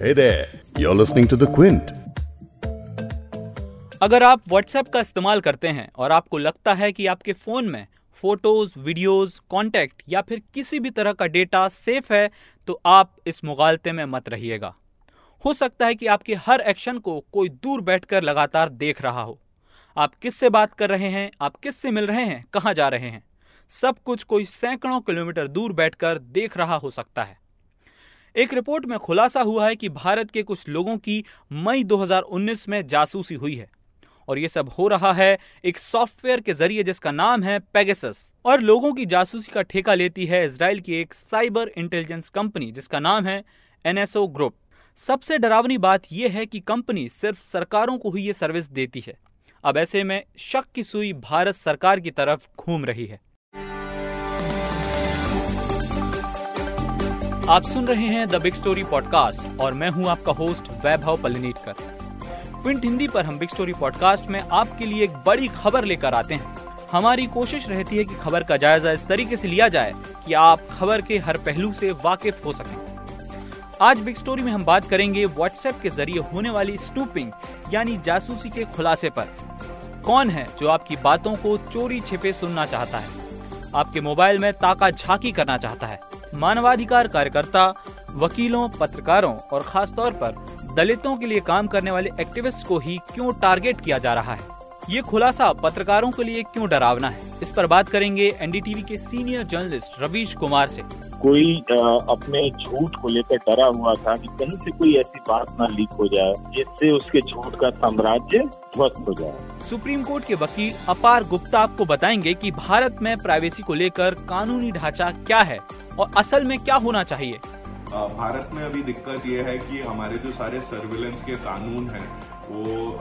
Hey there, you're listening to The Quint. अगर आप WhatsApp का इस्तेमाल करते हैं और आपको लगता है कि आपके फ़ोन में फ़ोटोज़ वीडियोस, कॉन्टैक्ट या फिर किसी भी तरह का डेटा सेफ़ है तो आप इस मुगालते में मत रहिएगा। हो सकता है कि आपके हर एक्शन को कोई दूर बैठकर लगातार देख रहा हो। आप किससे बात कर रहे हैं आप किससे मिल रहे हैं कहाँ जा रहे हैं? सब कुछ कोई सैकड़ों किलोमीटर दूर बैठकर देख रहा हो सकता है। एक रिपोर्ट में खुलासा हुआ है कि भारत के कुछ लोगों की मई 2019 में जासूसी हुई है। और ये सब हो रहा है एक सॉफ्टवेयर के ज़रिए जिसका नाम है पेगेसस और लोगों की जासूसी का ठेका लेती है इसराइल की एक साइबर इंटेलिजेंस कंपनी, जिसका नाम है एनएसओ ग्रुप सबसे डरावनी बात यह है कि कंपनी सिर्फ़ सरकारों को ही ये सर्विस देती है। अब ऐसे में शक की सुई भारत सरकार की तरफ़ घूम रही है। आप सुन रहे हैं द बिग स्टोरी पॉडकास्ट और मैं हूँ आपका होस्ट वैभव पलनीटकर क्विंट हिंदी पर हम बिग स्टोरी पॉडकास्ट में आपके लिए एक बड़ी खबर लेकर आते हैं। हमारी कोशिश रहती है कि खबर का जायजा इस तरीके से लिया जाए कि आप खबर के हर पहलू से वाकिफ हो सकें। आज बिग स्टोरी में हम बात करेंगे व्हाट्सएप के ज़रिए होने वाली स्टूपिंग यानी जासूसी के खुलासे पर। कौन है जो आपकी बातों को चोरी छिपे सुनना चाहता है? आपके मोबाइल में ताका झाकी करना चाहता है? मानवाधिकार कार्यकर्ता वकीलों पत्रकारों और खासतौर पर दलितों के लिए काम करने वाले एक्टिविस्ट को ही क्यों टारगेट किया जा रहा है? ये खुलासा पत्रकारों के लिए क्यों डरावना है? इस पर बात करेंगे एनडीटीवी के सीनियर जर्नलिस्ट रवीश कुमार से। कोई अपने झूठ को लेकर डरा हुआ था कि कहीं से कोई ऐसी बात ना लीक हो जाए जिससे उसके झूठ का साम्राज्य ध्वस्त हो जाए। सुप्रीम कोर्ट के वकील अपार गुप्ता आपको बताएँगे कि भारत में प्राइवेसी को लेकर कानूनी ढांचा क्या है और असल में क्या होना चाहिए? भारत में अभी दिक्कत ये है कि हमारे जो सारे सर्विलेंस के कानून हैं वो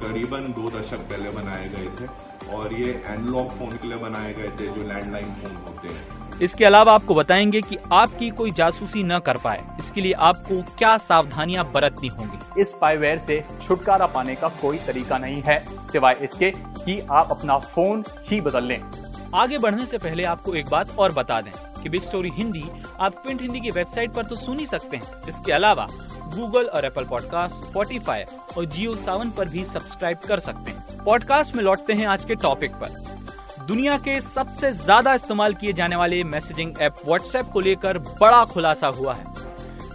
करीबन दो दशक पहले बनाए गए थे और ये एनलॉग फ़ोन के लिए बनाए गए थे जो लैंडलाइन फ़ोन होते हैं। इसके अलावा आपको बताएँगे कि आपकी कोई जासूसी न कर पाए। इसके लिए आपको क्या सावधानियाँ बरतनी होंगी? इस स्पाईवेयर से छुटकारा पाने का कोई तरीका नहीं है सिवाय इसके कि आप अपना फ़ोन ही बदल लें। आगे बढ़ने से पहले आपको एक बात और बता दें। कि बिग स्टोरी हिंदी आप प्रिंट हिंदी की वेबसाइट पर तो सुन ही सकते हैं। इसके अलावा गूगल और एप्पल पॉडकास्ट स्पॉटिफाई और जियो सावन पर भी सब्सक्राइब कर सकते हैं। पॉडकास्ट में लौटते हैं आज के टॉपिक पर। दुनिया के सबसे ज़्यादा इस्तेमाल किए जाने वाले मैसेजिंग ऐप व्हाट्सएप को लेकर बड़ा खुलासा हुआ है।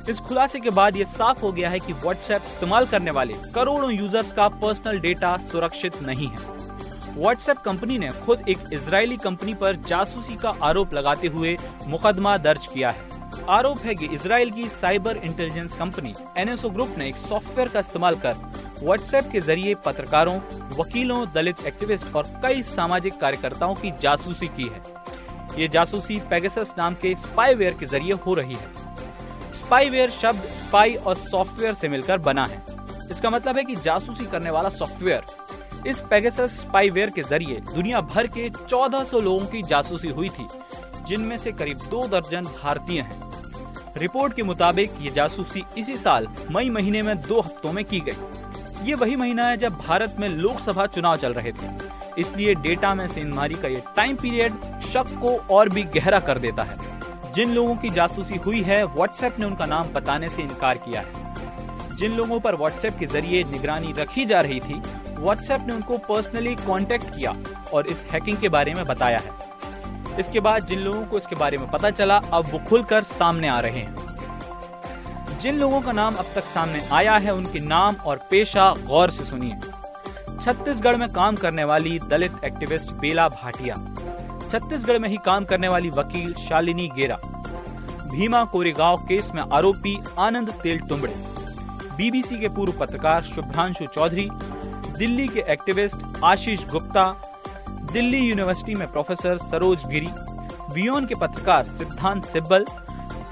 इस खुलासे के बाद ये साफ़ हो गया है कि व्हाट्सएप इस्तेमाल करने वाले करोड़ों यूज़र्स का पर्सनल डेटा सुरक्षित नहीं है। व्हाट्सएप कंपनी ने खुद एक इजरायली कंपनी पर जासूसी का आरोप लगाते हुए मुकदमा दर्ज किया है। आरोप है कि इसराइल की cyber intelligence company NSO Group ने एक सॉफ्टवेयर का इस्तेमाल कर व्हाट्सएप के ज़रिए पत्रकारों, वकीलों, दलित एक्टिविस्ट और कई सामाजिक कार्यकर्ताओं की जासूसी की है। ये जासूसी पेगेसस नाम के स्पाईवेयर के ज़रिए हो रही है। स्पाईवेयर शब्द स्पाई और सॉफ्टवेयर से मिलकर बना है। इसका मतलब है कि जासूसी करने वाला सॉफ्टवेयर इस पेगेसस स्पाईवेयर के ज़रिए दुनिया भर के 1400 लोगों की जासूसी हुई थी, जिनमें से करीब दो दर्जन भारतीय हैं। रिपोर्ट के मुताबिक ये जासूसी इसी साल मई महीने में दो हफ्तों में की गई। ये वही महीना है जब भारत में लोकसभा चुनाव चल रहे थे। इसलिए डेटा में सेंधमारी का ये टाइम पीरियड शक को और भी गहरा कर देता है। जिन लोगों की जासूसी हुई है व्हाट्सएप ने उनका नाम बताने से इनकार किया है। जिन लोगों पर व्हाट्सएप के ज़रिए निगरानी रखी जा रही थी व्हाट्सएप ने उनको पर्सनली कॉन्टेक्ट किया और इस हैकिंग के बारे में बताया है। इसके बाद जिन लोगों को इसके बारे में पता चला, अब वो खुलकर सामने आ रहे हैं। जिन लोगों का नाम अब तक सामने आया है, उनके नाम और पेशा गौर से सुनिए। छत्तीसगढ़ में काम करने वाली दलित एक्टिविस्ट बेला भाटिया, छत्तीसगढ़ में ही काम करने वाली वकील शालिनी गेरा, भीमा कोरेगांव केस में आरोपी आनंद तेल टुमड़े बीबीसी के पूर्व पत्रकार शुभ्रांशु चौधरी दिल्ली के एक्टिविस्ट आशीष गुप्ता, दिल्ली यूनिवर्सिटी में प्रोफेसर सरोज गिरी वियोन के पत्रकार सिद्धांत सिब्बल,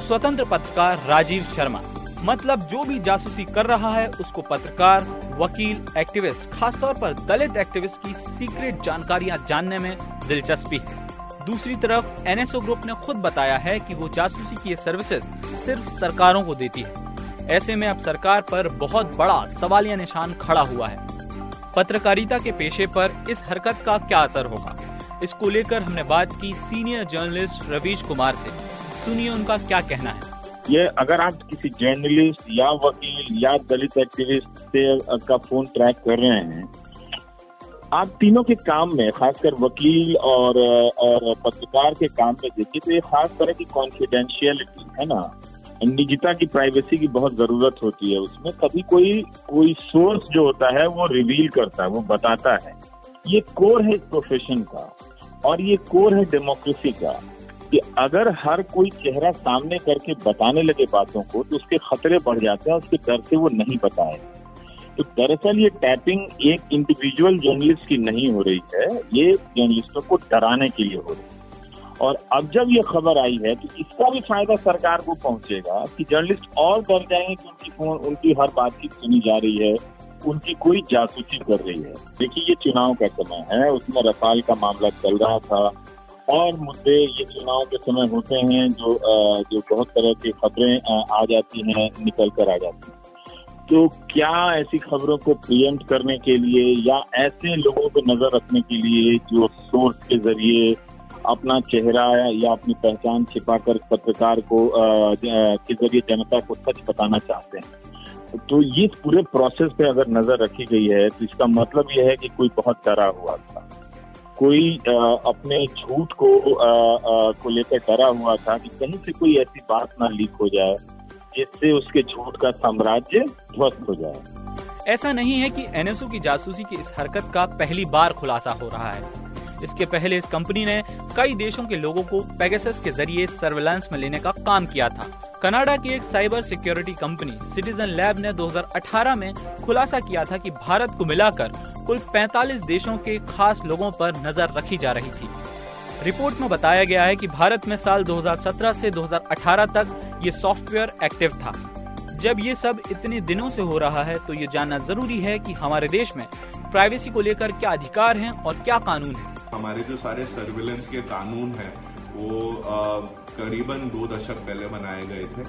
स्वतंत्र पत्रकार राजीव शर्मा। मतलब जो भी जासूसी कर रहा है, उसको पत्रकार, वकील, एक्टिविस्ट, खासतौर पर दलित एक्टिविस्ट की सीक्रेट जानकारियाँ जानने में दिलचस्पी है। दूसरी तरफ़, एनएसओ ग्रुप ने खुद बताया है कि वो जासूसी की ये सर्विसेज़ सिर्फ़ सरकारों को देती है। ऐसे में अब सरकार पर बहुत बड़ा सवालिया निशान खड़ा हुआ है। पत्रकारिता के पेशे पर इस हरकत का क्या असर होगा? इसको लेकर हमने बात की सीनियर जर्नलिस्ट रवीश कुमार से। सुनिए उनका क्या कहना है। ये अगर आप किसी जर्नलिस्ट या वकील या दलित एक्टिविस्ट से का फ़ोन ट्रैक कर रहे हैं, आप तीनों के काम में, खासकर वकील और और पत्रकार के काम में देखिए तो ये खास तरह की कॉन्फिडेंशियलिटी है ना। निजता की प्राइवेसी की बहुत ज़रूरत होती है उसमें। कभी कोई कोई सोर्स जो होता है, वो रिवील करता है, वो बताता है। ये कोर है प्रोफेशन का और ये कोर है डेमोक्रेसी का कि अगर हर कोई चेहरा सामने करके बताने लगे बातों को तो उसके खतरे बढ़ जाते हैं उसके डर से वो नहीं बताए। तो दरअसल ये टैपिंग एक इंडिविजुअल जर्नलिस्ट की नहीं हो रही है, ये जर्नलिस्टों को डराने के लिए हो रही है। और अब जब ये खबर आई है तो इसका भी फ़ायदा सरकार को पहुंचेगा कि जर्नलिस्ट और डर जाएँगे कि उनकी फ़ोन, उनकी हर बातचीत सुनी जा रही है, उनकी कोई जासूसी कर रही है। देखिए, ये चुनाव का समय है, उसमें रफाल का मामला चल रहा था और मुद्दे ये चुनाव के समय होते हैं जो जो बहुत तरह की खबरें आ जाती हैं, निकल कर आ जाती हैं। तो क्या ऐसी खबरों को प्रियम्प्ट करने के लिए या ऐसे लोगों पर नज़र रखने के लिए जो सोर्स के ज़रिए अपना चेहरा या अपनी पहचान छिपाकर पत्रकार को के ज़रिए जनता को सच बताना चाहते हैं। तो ये पूरे प्रोसेस पे अगर नज़र रखी गई है तो इसका मतलब यह है कि कोई बहुत डरा हुआ था। कोई आ, अपने झूठ को आ, आ, को लेकर डरा हुआ था कि कहीं से कोई ऐसी बात ना लीक हो जाए जिससे उसके झूठ का साम्राज्य ध्वस्त हो जाए। ऐसा नहीं है कि एनएसओ की जासूसी की इस हरकत का पहली बार खुलासा हो रहा है। इसके पहले इस कंपनी ने कई देशों के लोगों को पेगासस के ज़रिए सर्वेलेंस में लेने का काम किया था। कनाडा की एक cyber security company Citizen Lab ने 2018 में खुलासा किया था कि भारत को मिलाकर कुल 45 देशों के खास लोगों पर नज़र रखी जा रही थी। रिपोर्ट में बताया गया है कि भारत में साल 2017 से 2018 तक ये सॉफ्टवेयर एक्टिव था। जब ये सब इतने दिनों से हो रहा है तो ये जानना ज़रूरी है कि हमारे देश में प्राइवेसी को लेकर क्या अधिकार हैं और क्या कानून है। हमारे जो सारे सर्विलेंस के कानून हैं, वो करीबन दो दशक पहले बनाए गए थे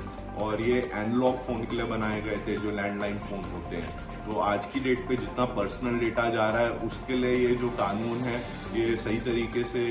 और ये एनलॉग फ़ोन के लिए बनाए गए थे जो लैंडलाइन फ़ोन होते हैं। तो आज की डेट पे जितना पर्सनल डेटा जा रहा है, उसके लिए ये जो कानून है, ये सही तरीके से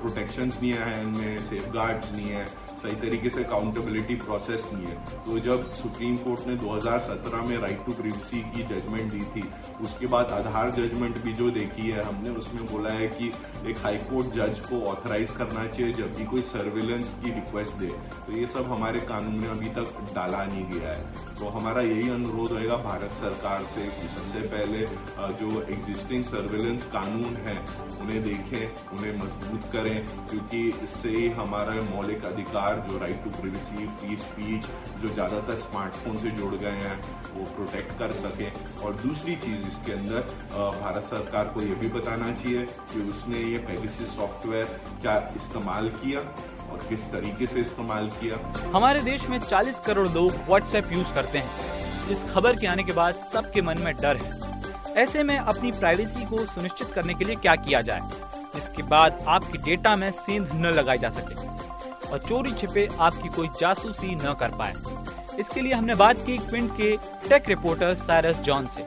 प्रोटेक्शंस नहीं है, इनमें सेफ़ गार्ड्स नहीं है। सही तरीके से अकाउंटेबिलिटी प्रोसेस नहीं है। तो जब सुप्रीम कोर्ट ने 2017 में राइट टू प्रिवेसी की जजमेंट दी थी, उसके बाद आधार जजमेंट भी जो देखी है हमने, उसमें बोला है कि एक हाई कोर्ट जज को ऑथराइज करना चाहिए, जब भी कोई सर्विलेंस की रिक्वेस्ट दे तो ये सब हमारे कानून में अभी तक डाला नहीं गया है। तो हमारा यही अनुरोध रहेगा भारत सरकार से कि सबसे पहले जो एग्जिस्टिंग सर्विलेंस कानून है, उन्हें देखें, उन्हें मज़बूत करें, क्योंकि इससे ही हमारा मौलिक अधिकार, जो right to privacy free speech जो ज़्यादातर स्मार्टफ़ोन से जुड़ गए हैं, वो प्रोटेक्ट कर सकें। और दूसरी चीज़ इसके अंदर भारत सरकार को ये भी बताना चाहिए कि उसने ये पेगासिस सॉफ्टवेयर क्या इस्तेमाल किया और किस तरीके से इस्तेमाल किया। हमारे देश में 40 करोड़ लोग व्हाट्सएप यूज़ करते हैं। इस खबर के आने के बाद सबके मन में डर है। ऐसे में अपनी प्राइवेसी को सुनिश्चित करने के लिए क्या किया जाए? जिसके बाद आपके डेटा में सेंध न लगाई जा सके। और चोरी छिपे आपकी कोई जासूसी न कर पाए। इसके लिए हमने बात की क्विंट के टेक रिपोर्टर साइरस जॉन से।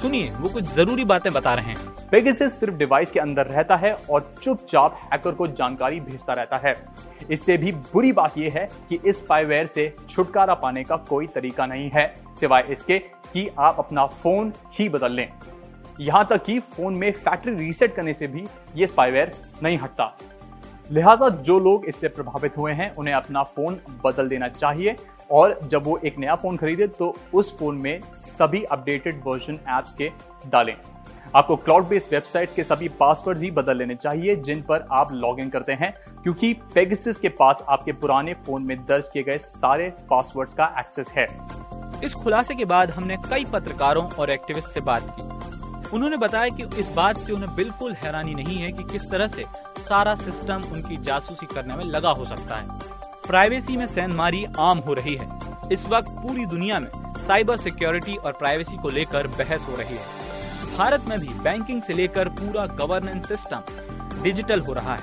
सुनिए, वो कुछ ज़रूरी बातें बता रहे हैं। पेगासस सिर्फ़ डिवाइस के अंदर रहता है और चुपचाप हैकर को जानकारी भेजता रहता है। इससे भी बुरी बात यह है कि इस स्पाईवेयर से छुटकारा पाने का कोई तरीका नहीं है। सिवाय इसके कि आप अपना फ़ोन ही बदल लें। यहाँ तक कि फ़ोन में फैक्ट्री रीसेट करने से भी ये स्पाईवेयर नहीं हटता। लिहाजा जो लोग इससे प्रभावित हुए हैं, उन्हें अपना फ़ोन बदल देना चाहिए। और जब वो एक नया फ़ोन खरीदे तो उस फ़ोन में सभी अपडेटेड वर्जन एप्स के डालें। आपको क्लाउड बेस्ड वेबसाइट्स के सभी पासवर्ड भी बदल लेने चाहिए, जिन पर आप लॉग इन करते हैं, क्योंकि पेगसिस के पास आपके पुराने फ़ोन में दर्ज किए गए सारे पासवर्ड्स का एक्सेस है। इस खुलासे के बाद हमने कई पत्रकारों और एक्टिविस्ट से बात की। उन्होंने बताया कि इस बात से उन्हें बिल्कुल हैरानी नहीं है कि किस तरह से सारा सिस्टम उनकी जासूसी करने में लगा हो सकता है। प्राइवेसी में सैनमारी आम हो रही है। इस वक्त पूरी दुनिया में साइबर सिक्योरिटी और प्राइवेसी को लेकर बहस हो रही है। भारत में भी बैंकिंग से लेकर पूरा गवर्नेंस सिस्टम डिजिटल हो रहा है।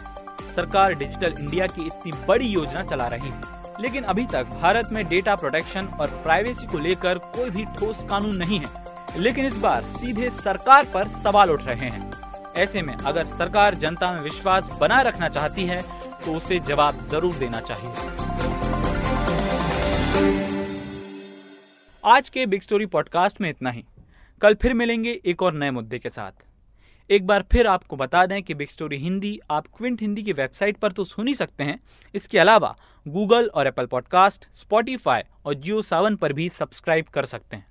सरकार डिजिटल इंडिया की इतनी बड़ी योजना चला रही है। लेकिन अभी तक भारत में डेटा प्रोटेक्शन और प्राइवेसी को लेकर कोई भी ठोस कानून नहीं है। लेकिन इस बार सीधे सरकार पर सवाल उठ रहे हैं। ऐसे में अगर सरकार जनता में विश्वास बनाए रखना चाहती है तो उसे जवाब ज़रूर देना चाहिए। आज के बिग स्टोरी पॉडकास्ट में इतना ही। कल फिर मिलेंगे एक और नए मुद्दे के साथ। एक बार फिर आपको बता दें कि बिग स्टोरी हिंदी, आप क्विंट हिंदी की वेबसाइट पर तो सुन ही सकते हैं। इसके अलावा गूगल और एप्पल पॉडकास्ट स्पॉटीफाई और जियो सावन पर भी सब्सक्राइब कर सकते हैं।